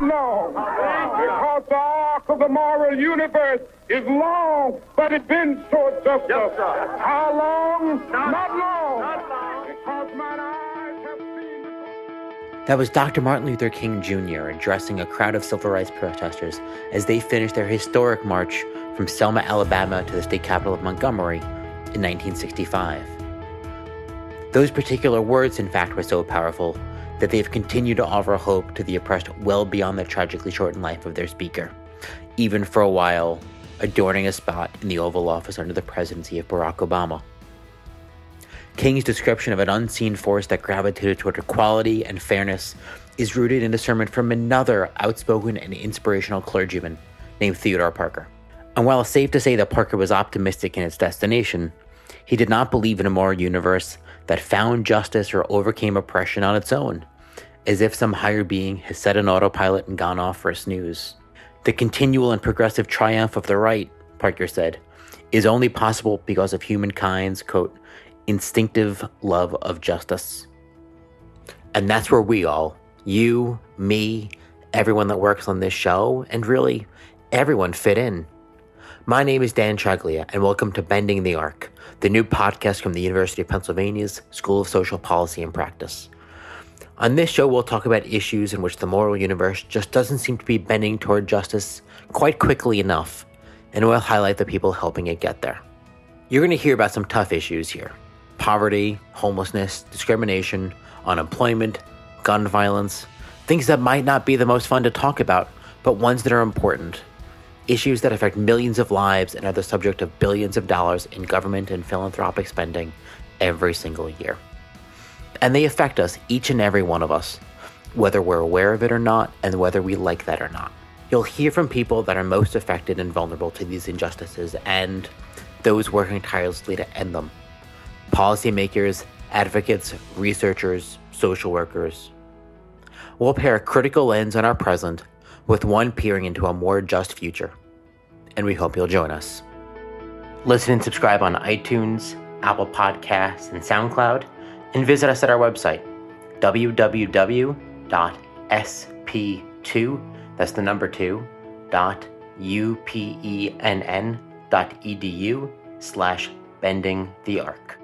not long. Because the arc of the moral universe is long, but it bends toward justice. Yes, sir. How long? Not, long. Not long. Because mine eyes have seen That was Dr. Martin Luther King Jr. addressing a crowd of civil rights protesters as they finished their historic march from Selma, Alabama to the state capital of Montgomery in 1965. Those particular words, in fact, were so powerful that they've continued to offer hope to the oppressed well beyond the tragically shortened life of their speaker, even for a while adorning a spot in the Oval Office under the presidency of Barack Obama. King's description of an unseen force that gravitated toward equality and fairness is rooted in a sermon from another outspoken and inspirational clergyman named Theodore Parker. And while it's safe to say that Parker was optimistic in its destination, he did not believe in a moral universe that found justice or overcame oppression on its own, as if some higher being has set an autopilot and gone off for a snooze. The continual and progressive triumph of the right, Parker said, is only possible because of humankind's, quote, instinctive love of justice. And that's where we all, you, me, everyone that works on this show, and really everyone fit in. My name is Dan Chaglia, and welcome to Bending the Arc, the new podcast from the University of Pennsylvania's School of Social Policy and Practice. On this show, we'll talk about issues in which the moral universe just doesn't seem to be bending toward justice quite quickly enough, and we'll highlight the people helping it get there. You're going to hear about some tough issues here poverty, homelessness, discrimination, unemployment, gun violence, things that might not be the most fun to talk about, but ones that are important. Issues that affect millions of lives and are the subject of billions of dollars in government and philanthropic spending every single year. And they affect us, each and every one of us, whether we're aware of it or not, and whether we like that or not. You'll hear from people that are most affected and vulnerable to these injustices and those working tirelessly to end them policymakers, advocates, researchers, social workers. We'll pair a critical lens on our present with one peering into a more just future. And we hope you'll join us. Listen and subscribe on iTunes, Apple Podcasts, and SoundCloud, and visit us at our website, www.sp2, that's the number 2, dot upenn dot edu slash bending the arc.